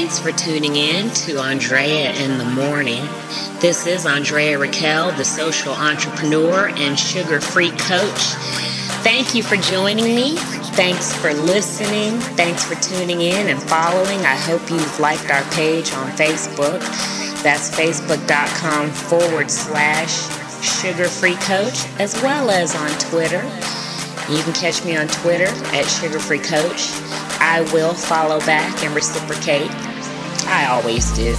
Thanks for tuning in to Andrea in the Morning. This is Andrea Raquel, the social entrepreneur and sugar free coach. Thank you for joining me. Thanks for listening. Thanks for tuning in and following. I hope you've liked our page on Facebook. That's facebook.com forward slash sugar free coach, as well as on Twitter. You can catch me on Twitter at sugar free coach. I will follow back and reciprocate. I always do.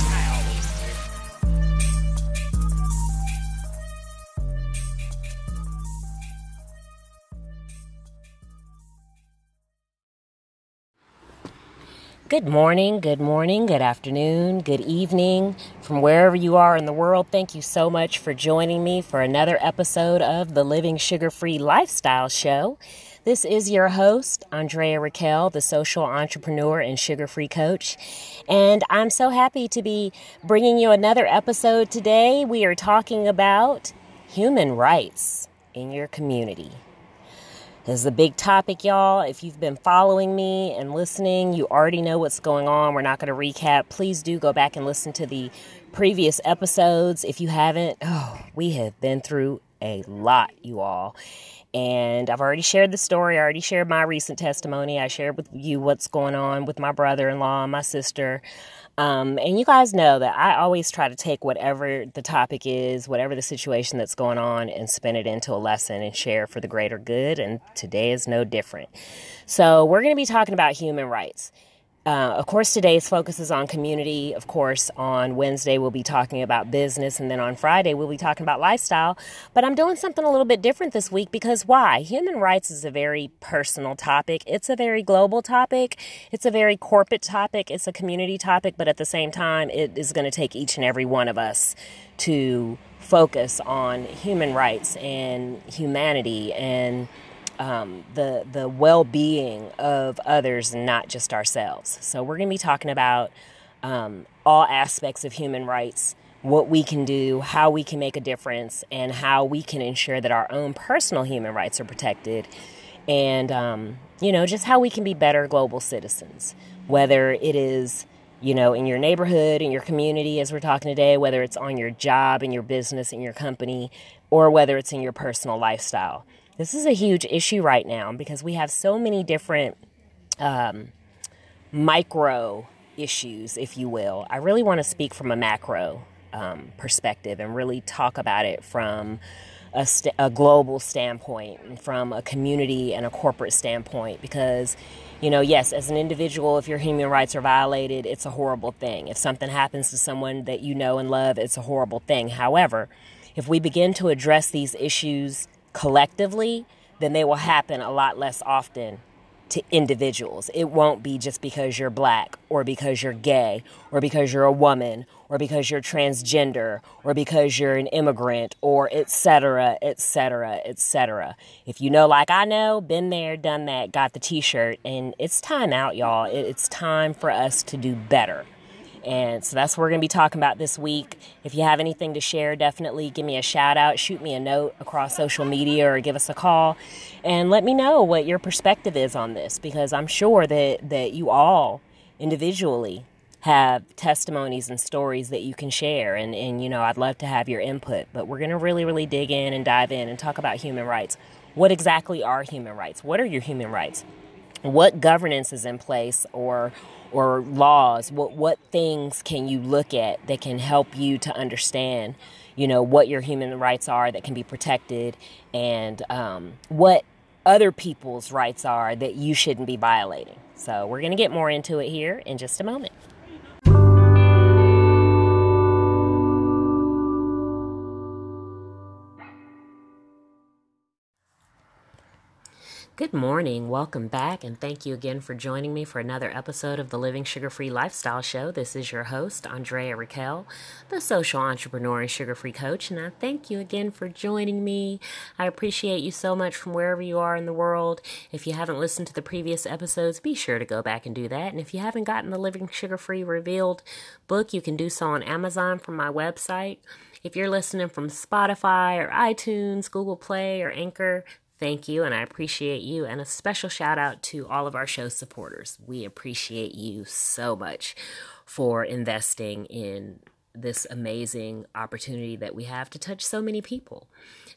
Good morning, good morning, good afternoon, good evening from wherever you are in the world. Thank you so much for joining me for another episode of the Living Sugar Free Lifestyle Show. This is your host, Andrea Raquel, the social entrepreneur and sugar free coach. And I'm so happy to be bringing you another episode today. We are talking about human rights in your community. This is a big topic, y'all. If you've been following me and listening, you already know what's going on. We're not going to recap. Please do go back and listen to the previous episodes. If you haven't, oh, we have been through a lot, you all. And I've already shared the story. I already shared my recent testimony. I shared with you what's going on with my brother in law and my sister. Um, and you guys know that I always try to take whatever the topic is, whatever the situation that's going on, and spin it into a lesson and share for the greater good. And today is no different. So, we're going to be talking about human rights. Uh, of course, today's focus is on community. Of course, on Wednesday, we'll be talking about business. And then on Friday, we'll be talking about lifestyle. But I'm doing something a little bit different this week because why? Human rights is a very personal topic. It's a very global topic. It's a very corporate topic. It's a community topic. But at the same time, it is going to take each and every one of us to focus on human rights and humanity and um, the the well being of others and not just ourselves. So we're going to be talking about um, all aspects of human rights, what we can do, how we can make a difference, and how we can ensure that our own personal human rights are protected, and um, you know just how we can be better global citizens. Whether it is you know, in your neighborhood, in your community, as we're talking today, whether it's on your job, in your business, in your company, or whether it's in your personal lifestyle. This is a huge issue right now because we have so many different um, micro issues, if you will. I really want to speak from a macro um, perspective and really talk about it from a, st- a global standpoint from a community and a corporate standpoint because you know, yes, as an individual, if your human rights are violated, it's a horrible thing. If something happens to someone that you know and love, it's a horrible thing. However, if we begin to address these issues collectively, then they will happen a lot less often to individuals. It won't be just because you're black or because you're gay or because you're a woman or because you're transgender or because you're an immigrant or etc etc etc. If you know like I know, been there, done that, got the t-shirt and it's time out y'all. It's time for us to do better. And so that's what we're going to be talking about this week. If you have anything to share, definitely give me a shout out, shoot me a note across social media, or give us a call and let me know what your perspective is on this because I'm sure that, that you all individually have testimonies and stories that you can share. And, and, you know, I'd love to have your input. But we're going to really, really dig in and dive in and talk about human rights. What exactly are human rights? What are your human rights? What governance is in place or or laws what what things can you look at that can help you to understand you know what your human rights are that can be protected and um, what other people's rights are that you shouldn't be violating? So we're going to get more into it here in just a moment Good morning. Welcome back, and thank you again for joining me for another episode of the Living Sugar Free Lifestyle Show. This is your host, Andrea Raquel, the social entrepreneur and sugar free coach, and I thank you again for joining me. I appreciate you so much from wherever you are in the world. If you haven't listened to the previous episodes, be sure to go back and do that. And if you haven't gotten the Living Sugar Free Revealed book, you can do so on Amazon from my website. If you're listening from Spotify or iTunes, Google Play, or Anchor, Thank you, and I appreciate you. And a special shout out to all of our show supporters. We appreciate you so much for investing in this amazing opportunity that we have to touch so many people.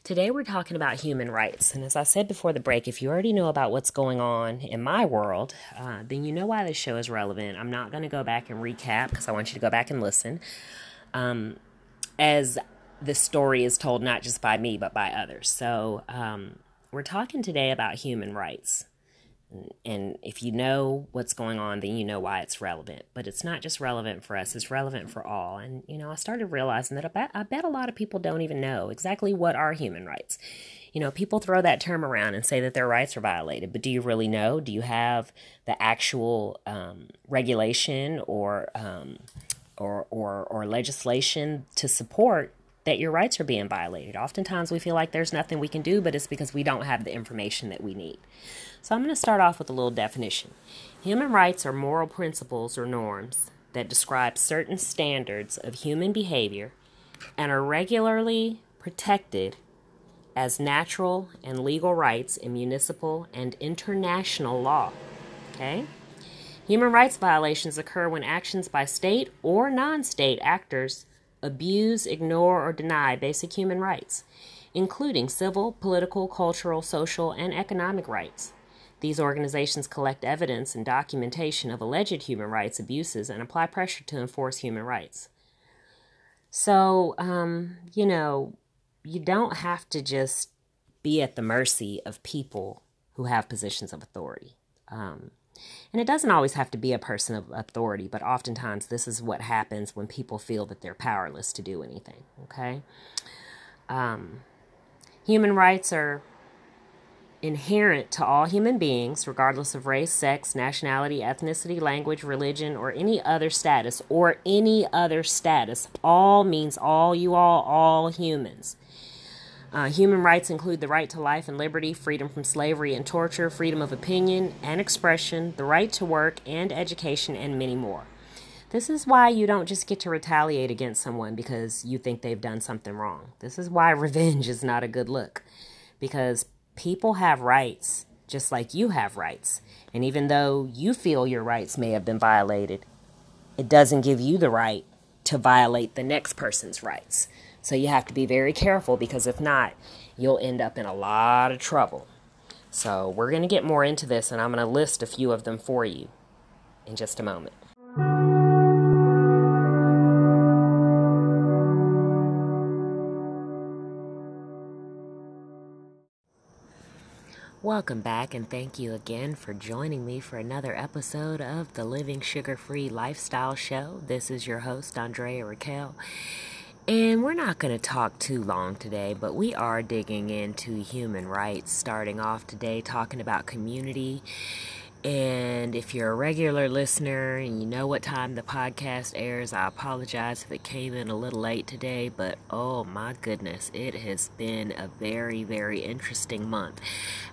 Today, we're talking about human rights. And as I said before the break, if you already know about what's going on in my world, uh, then you know why this show is relevant. I'm not going to go back and recap because I want you to go back and listen. Um, as the story is told not just by me, but by others. So, um, we're talking today about human rights. And if you know what's going on, then you know why it's relevant. But it's not just relevant for us, it's relevant for all. And, you know, I started realizing that I bet, I bet a lot of people don't even know exactly what are human rights. You know, people throw that term around and say that their rights are violated, but do you really know? Do you have the actual um, regulation or, um, or, or, or legislation to support that your rights are being violated? Oftentimes we feel like there's nothing we can do, but it's because we don't have the information that we need. So I'm going to start off with a little definition. Human rights are moral principles or norms that describe certain standards of human behavior and are regularly protected as natural and legal rights in municipal and international law. Okay? Human rights violations occur when actions by state or non state actors abuse, ignore, or deny basic human rights, including civil, political, cultural, social, and economic rights. These organizations collect evidence and documentation of alleged human rights abuses and apply pressure to enforce human rights. So, um, you know, you don't have to just be at the mercy of people who have positions of authority. Um, and it doesn't always have to be a person of authority, but oftentimes this is what happens when people feel that they're powerless to do anything. Okay? Um, human rights are inherent to all human beings, regardless of race, sex, nationality, ethnicity, language, religion, or any other status, or any other status. All means all, you all, all humans. Uh, human rights include the right to life and liberty, freedom from slavery and torture, freedom of opinion and expression, the right to work and education, and many more. This is why you don't just get to retaliate against someone because you think they've done something wrong. This is why revenge is not a good look. Because people have rights just like you have rights. And even though you feel your rights may have been violated, it doesn't give you the right to violate the next person's rights. So you have to be very careful because if not, you'll end up in a lot of trouble. So we're going to get more into this and I'm going to list a few of them for you in just a moment. Welcome back, and thank you again for joining me for another episode of the Living Sugar Free Lifestyle Show. This is your host, Andrea Raquel. And we're not going to talk too long today, but we are digging into human rights, starting off today talking about community and if you're a regular listener and you know what time the podcast airs, I apologize if it came in a little late today, but oh my goodness, it has been a very, very interesting month.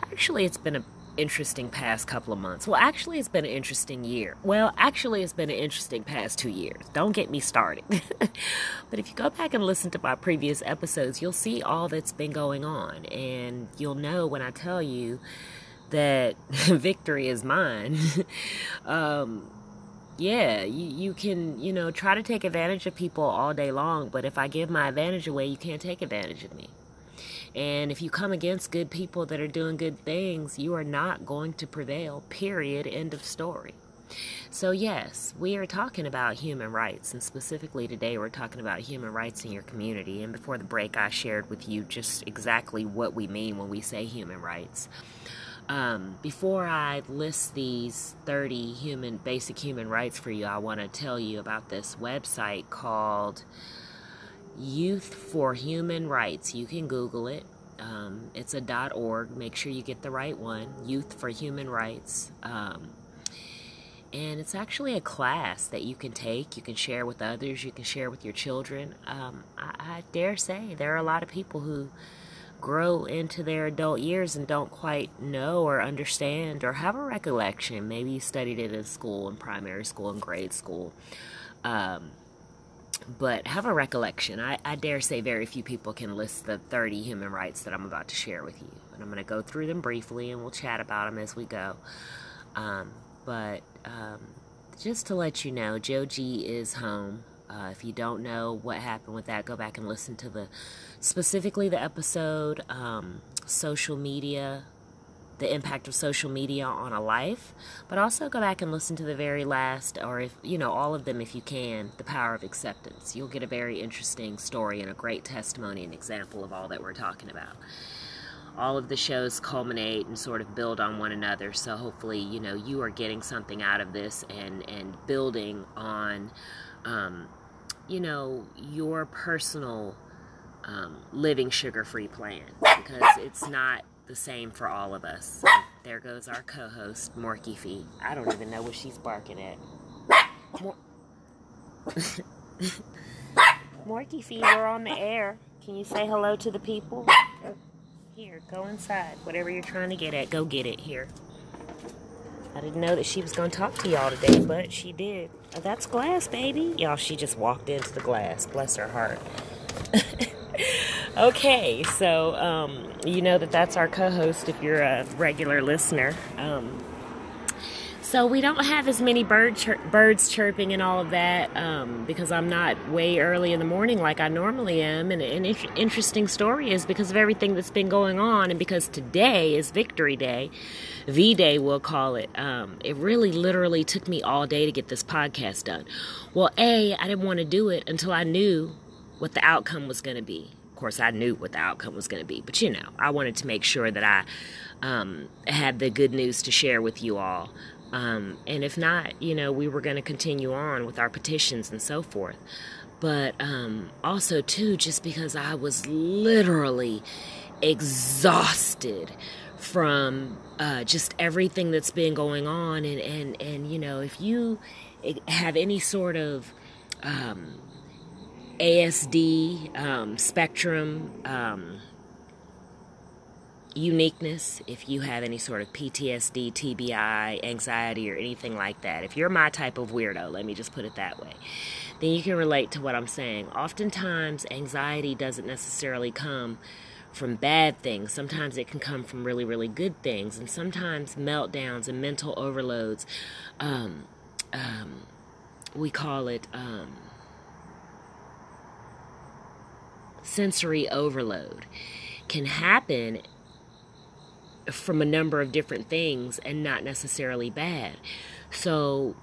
Actually, it's been a interesting past couple of months. Well, actually, it's been an interesting year. Well, actually, it's been an interesting past two years. Don't get me started. but if you go back and listen to my previous episodes, you'll see all that's been going on. And you'll know when I tell you that victory is mine. um, yeah, you, you can, you know, try to take advantage of people all day long, but if I give my advantage away, you can't take advantage of me. And if you come against good people that are doing good things, you are not going to prevail, period, end of story. So, yes, we are talking about human rights, and specifically today, we're talking about human rights in your community. And before the break, I shared with you just exactly what we mean when we say human rights. Um, before I list these 30 human basic human rights for you, I want to tell you about this website called Youth for Human Rights. You can Google it. Um, it's a .org. Make sure you get the right one. Youth for Human Rights. Um, and it's actually a class that you can take. You can share with others. You can share with your children. Um, I, I dare say there are a lot of people who grow into their adult years and don't quite know or understand or have a recollection. Maybe you studied it in school, in primary school, in grade school. Um, but have a recollection. I, I, dare say very few people can list the 30 human rights that I'm about to share with you. And I'm going to go through them briefly and we'll chat about them as we go. Um, but um, just to let you know, Joe G is home. Uh, if you don't know what happened with that, go back and listen to the specifically the episode um, social media, the impact of social media on a life. But also go back and listen to the very last, or if you know all of them, if you can, the power of acceptance. You'll get a very interesting story and a great testimony and example of all that we're talking about all of the shows culminate and sort of build on one another. So hopefully, you know, you are getting something out of this and and building on, um, you know, your personal um, living sugar-free plan because it's not the same for all of us. There goes our co-host Morky Fee. I don't even know what she's barking at. Mor- Morky Fee, we're on the air. Can you say hello to the people? Here, go inside. Whatever you're trying to get at, go get it here. I didn't know that she was going to talk to y'all today, but she did. Oh, that's glass, baby. Y'all, she just walked into the glass. Bless her heart. okay, so um, you know that that's our co host if you're a regular listener. Um, so we don't have as many bird chir- birds chirping and all of that um, because I'm not way early in the morning like I normally am. And an interesting story is because of everything that's been going on, and because today is Victory Day, V Day we'll call it. Um, it really literally took me all day to get this podcast done. Well, a I didn't want to do it until I knew what the outcome was going to be. Course, I knew what the outcome was going to be, but you know, I wanted to make sure that I um, had the good news to share with you all. Um, and if not, you know, we were going to continue on with our petitions and so forth. But um, also, too, just because I was literally exhausted from uh, just everything that's been going on. And, and, and, you know, if you have any sort of um, ASD um, spectrum, um, uniqueness, if you have any sort of PTSD, TBI, anxiety, or anything like that, if you're my type of weirdo, let me just put it that way, then you can relate to what I'm saying. Oftentimes, anxiety doesn't necessarily come from bad things. Sometimes it can come from really, really good things. And sometimes meltdowns and mental overloads, um, um, we call it um, sensory overload, can happen from a number of different things and not necessarily bad. So,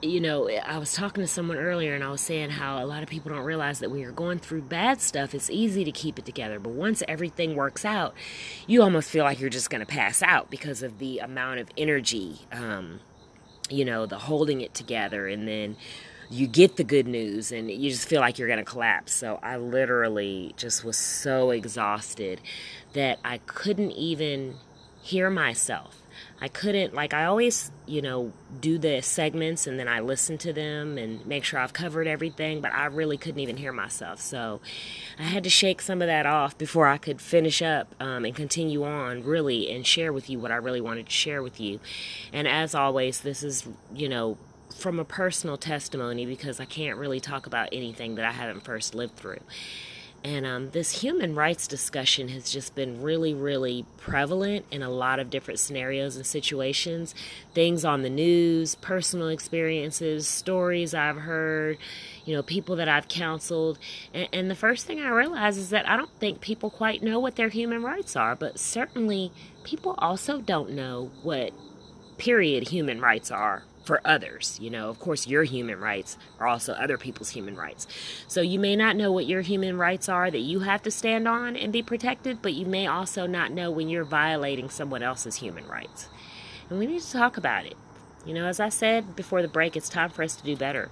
you know, I was talking to someone earlier and I was saying how a lot of people don't realize that when you're going through bad stuff, it's easy to keep it together. But once everything works out, you almost feel like you're just going to pass out because of the amount of energy, um, you know, the holding it together. And then you get the good news and you just feel like you're going to collapse. So I literally just was so exhausted that I couldn't even hear myself. I couldn't, like, I always, you know, do the segments and then I listen to them and make sure I've covered everything, but I really couldn't even hear myself. So I had to shake some of that off before I could finish up um, and continue on, really, and share with you what I really wanted to share with you. And as always, this is, you know, from a personal testimony because I can't really talk about anything that I haven't first lived through. And um, this human rights discussion has just been really, really prevalent in a lot of different scenarios and situations. Things on the news, personal experiences, stories I've heard, you know, people that I've counseled. And, and the first thing I realize is that I don't think people quite know what their human rights are, but certainly people also don't know what period human rights are for others. You know, of course, your human rights are also other people's human rights. So you may not know what your human rights are that you have to stand on and be protected, but you may also not know when you're violating someone else's human rights. And we need to talk about it. You know, as I said before the break, it's time for us to do better.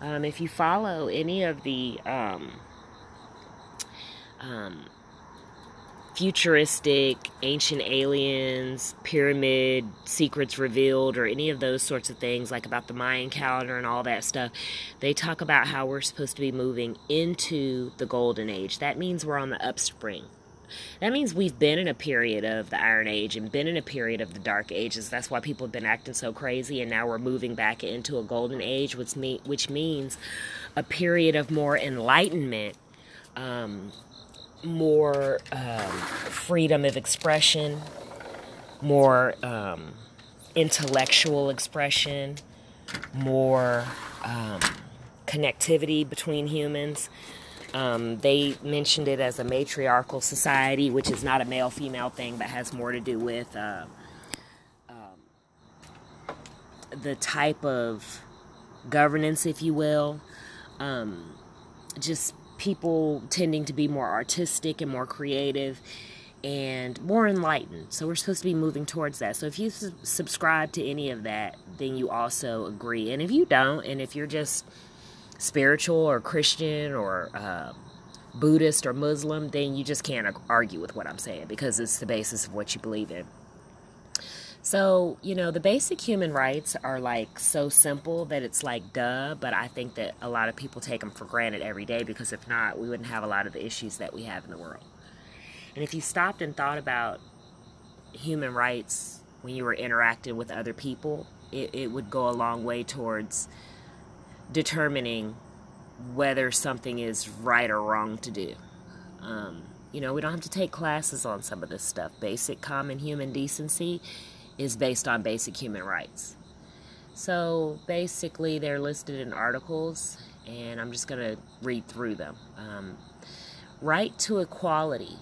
Um, if you follow any of the um, um, futuristic, ancient aliens, pyramid secrets revealed, or any of those sorts of things, like about the Mayan calendar and all that stuff, they talk about how we're supposed to be moving into the golden age. That means we're on the upspring. That means we've been in a period of the Iron Age and been in a period of the Dark Ages. That's why people have been acting so crazy, and now we're moving back into a golden age, which, which means a period of more enlightenment. Um, more um, freedom of expression, more um, intellectual expression, more um, connectivity between humans. Um, they mentioned it as a matriarchal society, which is not a male female thing, but has more to do with uh, um, the type of governance, if you will. Um, just people tending to be more artistic and more creative and more enlightened. So we're supposed to be moving towards that. So if you su- subscribe to any of that, then you also agree. And if you don't, and if you're just spiritual or Christian or uh, Buddhist or Muslim, then you just can't argue with what I'm saying because it's the basis of what you believe in. So, you know, the basic human rights are like so simple that it's like duh, but I think that a lot of people take them for granted every day because if not, we wouldn't have a lot of the issues that we have in the world. And if you stopped and thought about human rights when you were interacting with other people, it, it would go a long way towards determining whether something is right or wrong to do. Um, you know, we don't have to take classes on some of this stuff. Basic common human decency is based on basic human rights. So basically, they're listed in articles, and I'm just going to read through them. Um, right to equality.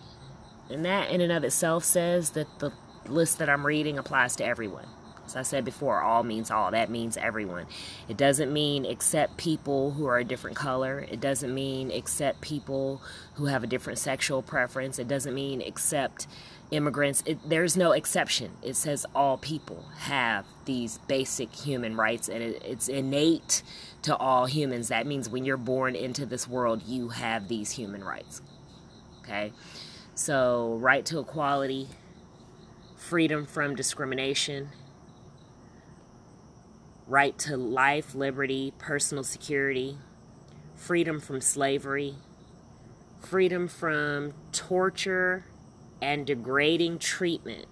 And that, in and of itself, says that the list that I'm reading applies to everyone. As I said before, all means all. That means everyone. It doesn't mean except people who are a different color. It doesn't mean except people who have a different sexual preference. It doesn't mean except immigrants. It, there's no exception. It says all people have these basic human rights, and it, it's innate to all humans. That means when you're born into this world, you have these human rights. Okay? So, right to equality, freedom from discrimination, right to life, liberty, personal security, freedom from slavery, freedom from torture and degrading treatment.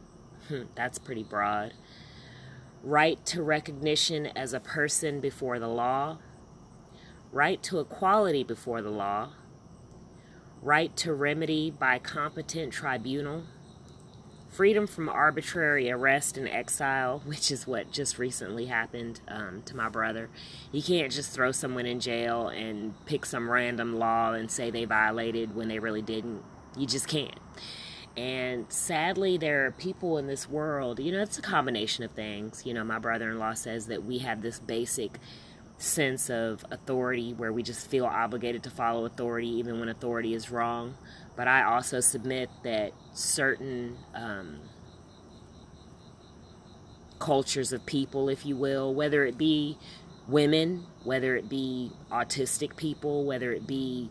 Hmm, that's pretty broad. Right to recognition as a person before the law. Right to equality before the law. Right to remedy by competent tribunal freedom from arbitrary arrest and exile, which is what just recently happened um, to my brother. You can't just throw someone in jail and pick some random law and say they violated when they really didn't. You just can't. And sadly, there are people in this world, you know, it's a combination of things. You know, my brother in law says that we have this basic sense of authority where we just feel obligated to follow authority even when authority is wrong. But I also submit that certain um, cultures of people, if you will, whether it be women, whether it be autistic people, whether it be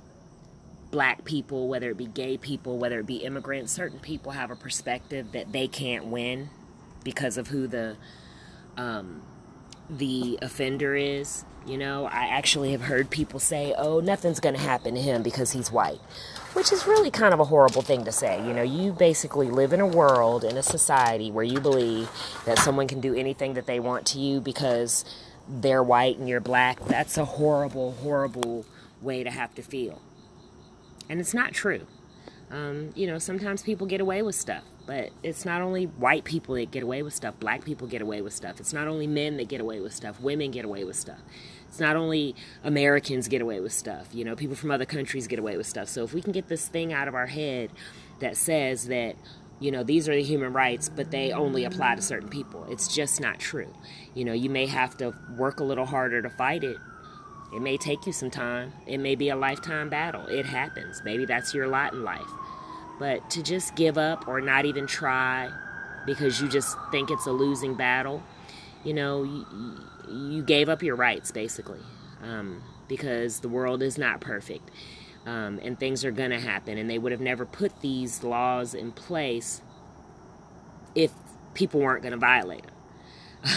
black people, whether it be gay people, whether it be immigrants, certain people have a perspective that they can't win because of who the um, the offender is. You know, I actually have heard people say, "Oh, nothing's going to happen to him because he's white," which is really kind of a horrible thing to say. You know, you basically live in a world in a society where you believe that someone can do anything that they want to you because they're white and you're black. That's a horrible, horrible way to have to feel. And it's not true. Um, you know, sometimes people get away with stuff, but it's not only white people that get away with stuff, black people get away with stuff. It's not only men that get away with stuff, women get away with stuff. It's not only Americans get away with stuff, you know, people from other countries get away with stuff. So if we can get this thing out of our head that says that, you know, these are the human rights, but they only apply to certain people, it's just not true. You know, you may have to work a little harder to fight it, it may take you some time. It may be a lifetime battle. It happens. Maybe that's your lot in life. But to just give up or not even try because you just think it's a losing battle, you know, you, you gave up your rights basically um, because the world is not perfect. Um, and things are going to happen. And they would have never put these laws in place if people weren't going to violate them.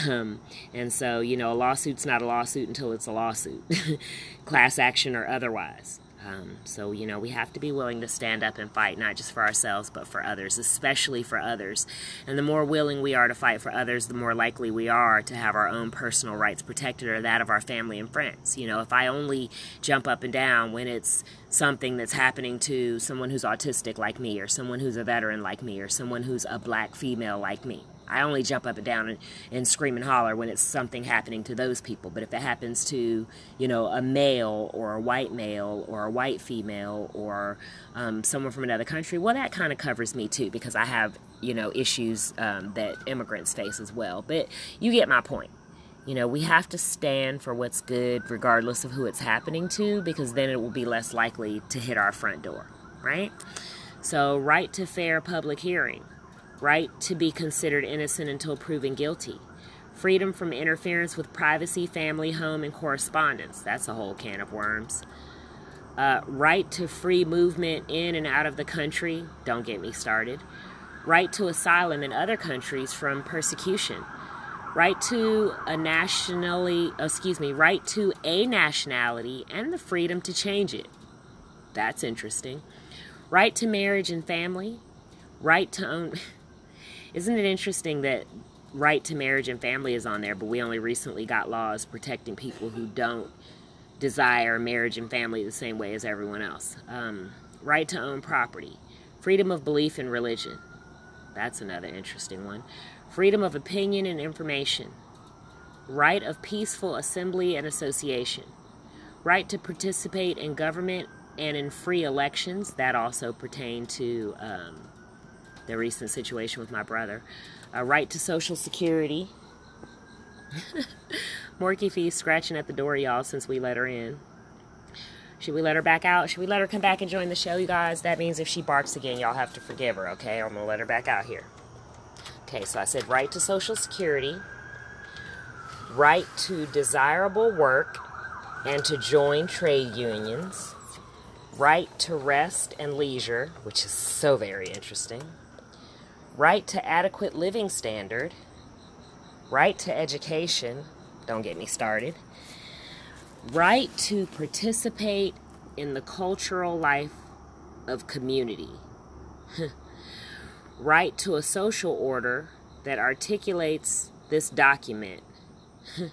Um, and so, you know, a lawsuit's not a lawsuit until it's a lawsuit, class action or otherwise. Um, so, you know, we have to be willing to stand up and fight, not just for ourselves, but for others, especially for others. And the more willing we are to fight for others, the more likely we are to have our own personal rights protected or that of our family and friends. You know, if I only jump up and down when it's something that's happening to someone who's autistic like me, or someone who's a veteran like me, or someone who's a black female like me, I only jump up and down and, and scream and holler when it's something happening to those people. But if it happens to, you know, a male or a white male or a white female or um, someone from another country, well, that kind of covers me too because I have, you know, issues um, that immigrants face as well. But you get my point. You know, we have to stand for what's good regardless of who it's happening to because then it will be less likely to hit our front door, right? So, right to fair public hearing, right to be considered innocent until proven guilty, freedom from interference with privacy, family, home, and correspondence. That's a whole can of worms. Uh, right to free movement in and out of the country. Don't get me started. Right to asylum in other countries from persecution right to a nationally, excuse me, right to a nationality and the freedom to change it. That's interesting. Right to marriage and family, right to own. Isn't it interesting that right to marriage and family is on there, but we only recently got laws protecting people who don't desire marriage and family the same way as everyone else? Um, right to own property, freedom of belief and religion. That's another interesting one freedom of opinion and information, right of peaceful assembly and association, right to participate in government and in free elections. That also pertain to um, the recent situation with my brother. A right to Social Security. Morky Fee's scratching at the door, y'all, since we let her in. Should we let her back out? Should we let her come back and join the show, you guys? That means if she barks again, y'all have to forgive her, okay? I'm gonna let her back out here. Okay, so I said right to Social Security, right to desirable work and to join trade unions, right to rest and leisure, which is so very interesting, right to adequate living standard, right to education, don't get me started, right to participate in the cultural life of community. right to a social order that articulates this document.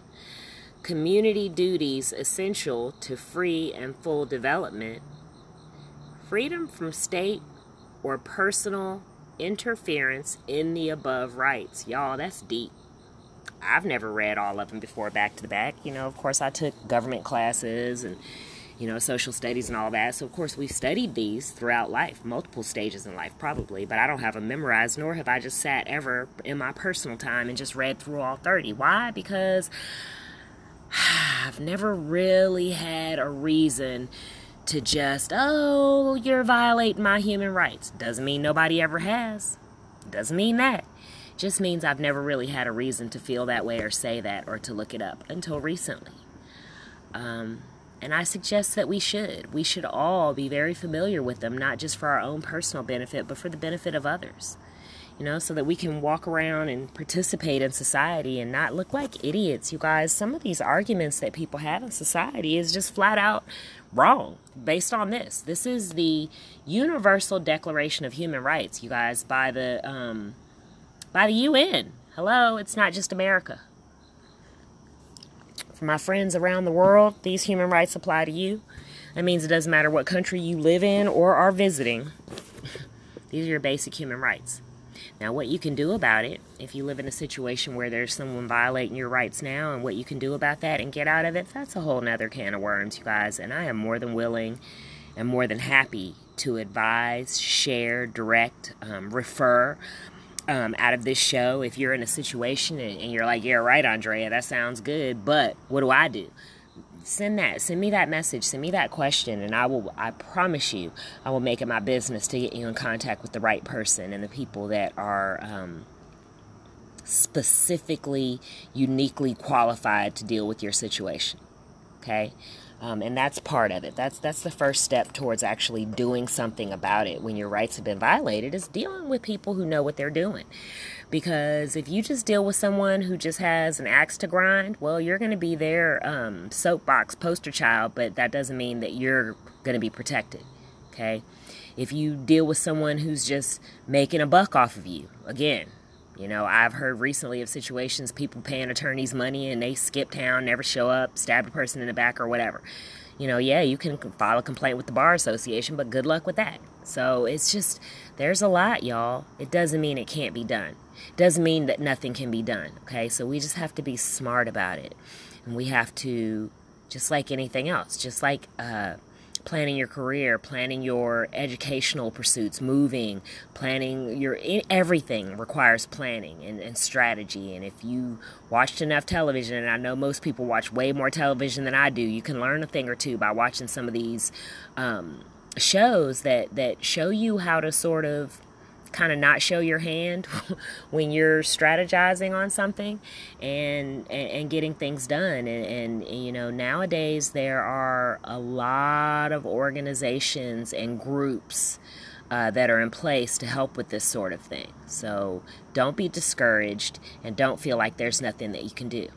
Community duties essential to free and full development. Freedom from state or personal interference in the above rights. Y'all, that's deep. I've never read all of them before back to the back. You know, of course, I took government classes and you know, social studies and all that. So, of course, we've studied these throughout life, multiple stages in life, probably, but I don't have them memorized, nor have I just sat ever in my personal time and just read through all 30. Why? Because I've never really had a reason to just, oh, you're violating my human rights. Doesn't mean nobody ever has. Doesn't mean that. Just means I've never really had a reason to feel that way or say that or to look it up until recently. Um, and I suggest that we should. We should all be very familiar with them, not just for our own personal benefit, but for the benefit of others. You know, so that we can walk around and participate in society and not look like idiots, you guys. Some of these arguments that people have in society is just flat out wrong based on this. This is the Universal Declaration of Human Rights, you guys, by the um, by the UN. Hello, it's not just America. For my friends around the world, these human rights apply to you. That means it doesn't matter what country you live in or are visiting. These are your basic human rights. Now, what you can do about it, if you live in a situation where there's someone violating your rights now, and what you can do about that and get out of it, that's a whole nother can of worms, you guys. And I am more than willing and more than happy to advise, share, direct, um, refer um, out of this show if you're in a situation and, and you're like, yeah, right, Andrea, that sounds good, but what do I do? Send that, send me that message, send me that question, and I will, I promise you, I will make it my business to get you in contact with the right person and the people that are um, specifically, uniquely qualified to deal with your situation. Okay? Um, and that's part of it. That's that's the first step towards actually doing something about it when your rights have been violated is dealing with people who know what they're doing. Because if you just deal with someone who just has an axe to grind, well, you're going to be their um, soapbox poster child, but that doesn't mean that you're going to be protected. Okay, if you deal with someone who's just making a buck off of you, again, you know, I've heard recently of situations people paying attorneys money and they skip town, never show up, stab a person in the back or whatever. you know, yeah, you can file a complaint with the Bar Association, but good luck with that. So it's just, there's a lot, y'all. It doesn't mean it can't be done. It doesn't mean that nothing can be done, okay? So we just have to be smart about it. And we have to, just like anything else, just like, uh, planning your career, planning your educational pursuits, moving, planning your everything requires planning and, and, strategy. And if you watched enough television, and I know most people watch way more television than I do, you can learn a thing or two by watching some of these um, shows that that show you how to sort of kind of not show your hand when you're strategizing on something and and, and getting things done. And, and, you know nowadays there are a lot of organizations and groups uh, that are in place to help with this sort of thing. So don't be discouraged and don't feel like there's nothing that you can do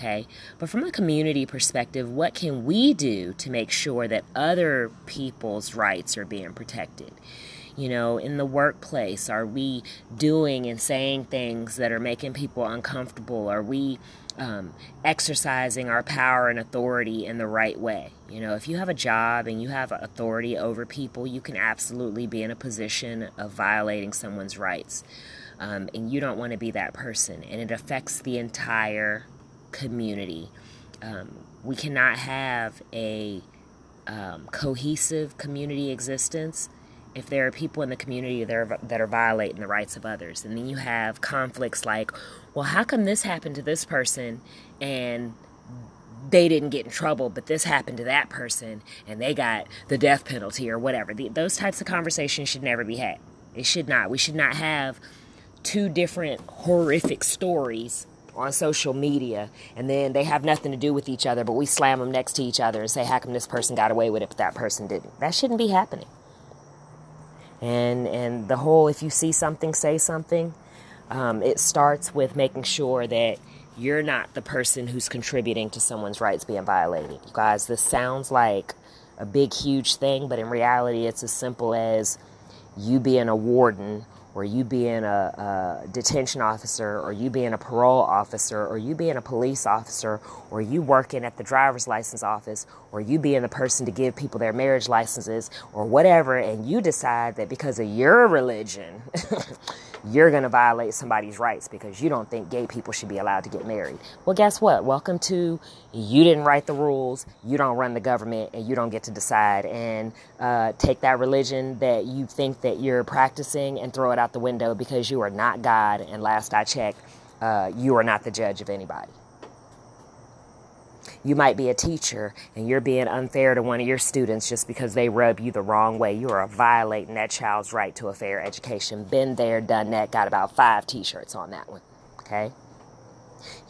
okay? But from a community perspective what can we do to make sure that other people's rights are being protected you know, in the workplace? Are we doing and saying things that are making people uncomfortable? Are we um, exercising our power and authority in the right way? You know, if you have a job and you have authority over people, you can absolutely be in a position of violating someone's rights. Um, and you don't want to be that person. And it affects the entire community. Um, we cannot have a um, cohesive community existence if there are people in the community that are, that are violating the rights of others. And then you have conflicts like, well, how come this happened to this person and they didn't get in trouble, but this happened to that person and they got the death penalty or whatever? The, those types of conversations should never be had. It should not. We should not have two different horrific stories on social media and then they have nothing to do with each other, but we slam them next to each other and say, how come this person got away with it, but that person didn't? That shouldn't be happening and and the whole if you see something say something um, it starts with making sure that you're not the person who's contributing to someone's rights being violated. You guys this sounds like a big huge thing but in reality it's as simple as you being a warden or you being a, a, detention officer, or you being a parole officer, or you being a police officer, or you working at the driver's license office, or you being the person to give people their marriage licenses, or whatever, and you decide that because of your religion, you're going to violate somebody's rights because you don't think gay people should be allowed to get married. Well, guess what? Welcome to you didn't write the rules, you don't run the government, and you don't get to decide. And uh, take that religion that you think that you're practicing and throw it out the window because you are not God. And last I checked, uh, you are not the judge of anybody. You might be a teacher and you're being unfair to one of your students just because they rub you the wrong way. You are violating that child's right to a fair education. Been there, done that, got about five t shirts on that one. Okay?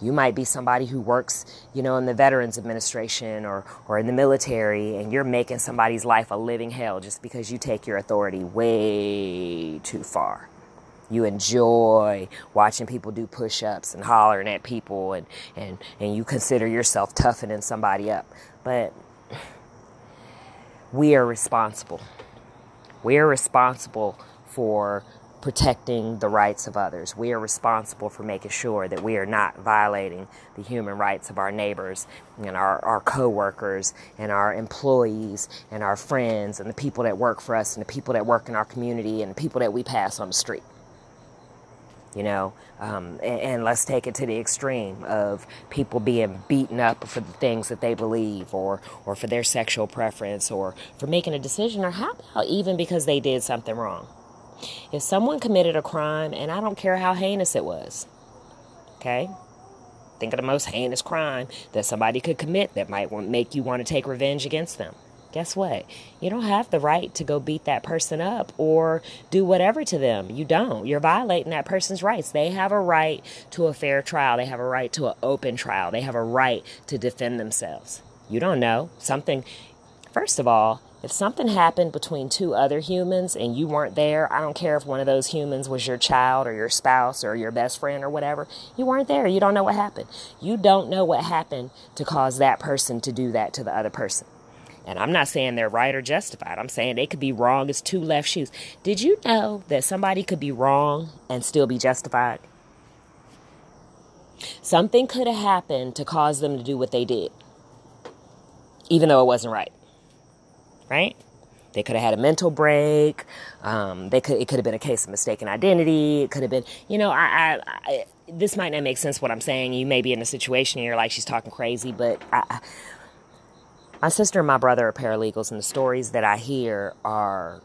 You might be somebody who works, you know, in the Veterans Administration or, or in the military, and you're making somebody's life a living hell just because you take your authority way too far. You enjoy watching people do push ups and hollering at people, and, and, and you consider yourself toughening somebody up. But we are responsible. We are responsible for protecting the rights of others. We are responsible for making sure that we are not violating the human rights of our neighbors and our, our co-workers and our employees and our friends and the people that work for us and the people that work in our community and the people that we pass on the street. You know, um, and, and let's take it to the extreme of people being beaten up for the things that they believe or, or for their sexual preference or for making a decision or how about even because they did something wrong if someone committed a crime, and I don't care how heinous it was, okay? Think of the most heinous crime that somebody could commit that might make you want to take revenge against them. Guess what? You don't have the right to go beat that person up or do whatever to them. You don't. You're violating that person's rights. They have a right to a fair trial. They have a right to an open trial. They have a right to defend themselves. You don't know. Something, first of all, if something happened between two other humans and you weren't there, I don't care if one of those humans was your child or your spouse or your best friend or whatever, you weren't there. You don't know what happened. You don't know what happened to cause that person to do that to the other person. And I'm not saying they're right or justified. I'm saying they could be wrong as two left shoes. Did you know that somebody could be wrong and still be justified? Something could have happened to cause them to do what they did, even though it wasn't right. right? They could have had a mental break. Um, they could. It could have been a case of mistaken identity. It could have been, you know, I, I, I, this might not make sense what I'm saying. You may be in a situation and you're like, she's talking crazy, but I, my sister and my brother are paralegals, and the stories that I hear are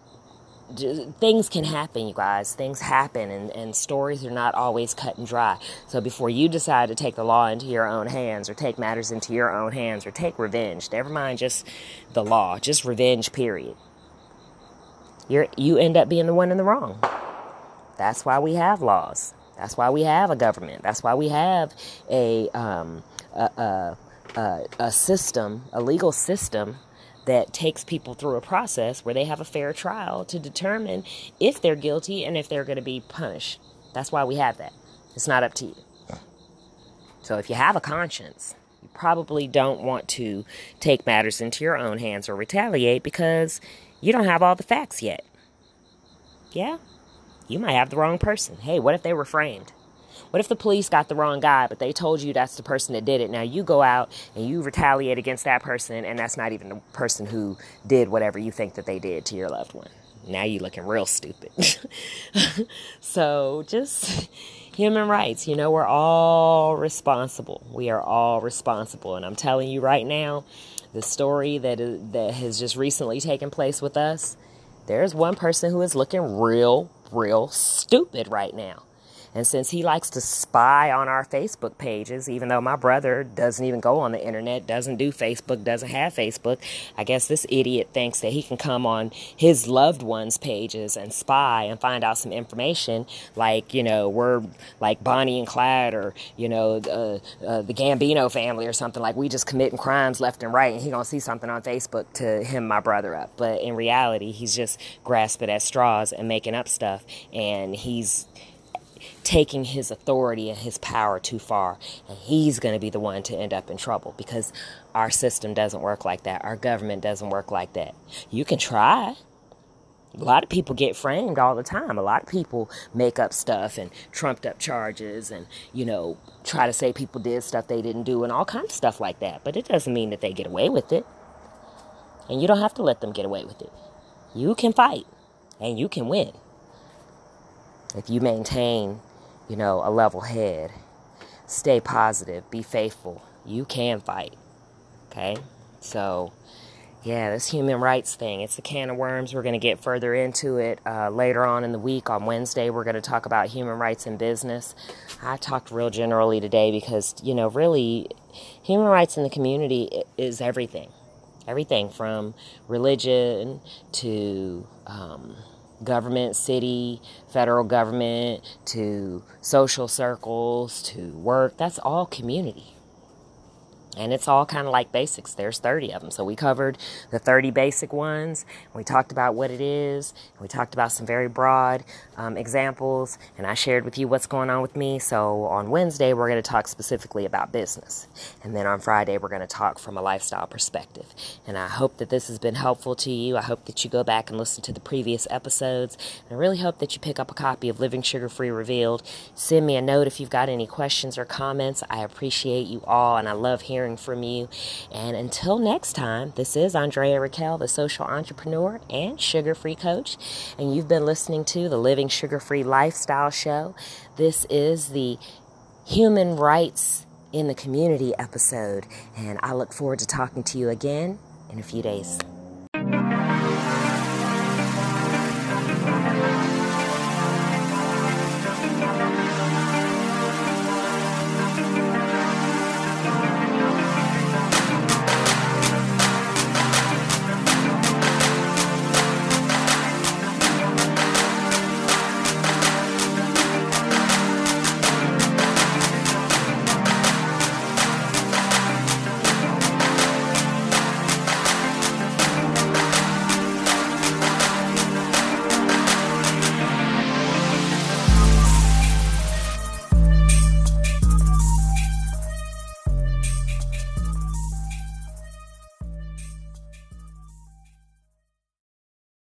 things can happen, you guys. Things happen, and, and stories are not always cut and dry. So before you decide to take the law into your own hands, or take matters into your own hands, or take revenge, never mind just the law, just revenge, period. You're, you end up being the one in the wrong. That's why we have laws. That's why we have a government. That's why we have a, um, a, a, a, system, a legal system that takes people through a process where they have a fair trial to determine if they're guilty and if they're going to be punished. That's why we have that. It's not up to you. So if you have a conscience, you probably don't want to take matters into your own hands or retaliate because you don't have all the facts yet. Yeah? You might have the wrong person. Hey, what if they were framed? What if the police got the wrong guy, but they told you that's the person that did it? Now you go out and you retaliate against that person, and that's not even the person who did whatever you think that they did to your loved one. Now you looking real stupid. so just human rights, you know, we're all responsible. We are all responsible, and I'm telling you right now, the story that that has just recently taken place with us. There's one person who is looking real, real stupid right now. And since he likes to spy on our Facebook pages, even though my brother doesn't even go on the internet, doesn't do Facebook, doesn't have Facebook, I guess this idiot thinks that he can come on his loved ones' pages and spy and find out some information like, you know, we're like Bonnie and Clyde or, you know, uh, uh, the Gambino family or something like we just committing crimes left and right and he gonna see something on Facebook to him my brother up. But in reality, he's just grasping at straws and making up stuff and he's taking his authority and his power too far. And he's going to be the one to end up in trouble because our system doesn't work like that. Our government doesn't work like that. You can try. A lot of people get framed all the time. A lot of people make up stuff and trumped up charges and, you know, try to say people did stuff they didn't do and all kinds of stuff like that. But it doesn't mean that they get away with it. And you don't have to let them get away with it. You can fight and you can win if you maintain you know, a level head. Stay positive, be faithful. You can fight. Okay? So, yeah, this human rights thing, it's a can of worms. We're going to get further into it uh, later on in the week. On Wednesday, we're going to talk about human rights in business. I talked real generally today because, you know, really, human rights in the community is everything. Everything from religion to. Um, government, city, federal government, to social circles, to work. That's all community. And it's all kind of like basics. There's 30 of them. So we covered the 30 basic ones. We talked about what it is. We talked about some very broad um, examples. And I shared with you what's going on with me. So on Wednesday, we're going to talk specifically about business. And then on Friday, we're going to talk from a lifestyle perspective. And I hope that this has been helpful to you. I hope that you go back and listen to the previous episodes. And I really hope that you pick up a copy of Living Sugar Free Revealed. Send me a note if you've got any questions or comments. I appreciate you all. And I love hearing hearing from you. And until next time, this is Andrea Raquel, the social entrepreneur and sugar free coach. And you've been listening to the Living Sugar Free Lifestyle Show. This is the Human Rights in the Community episode. And I look forward to talking to you again in a few days.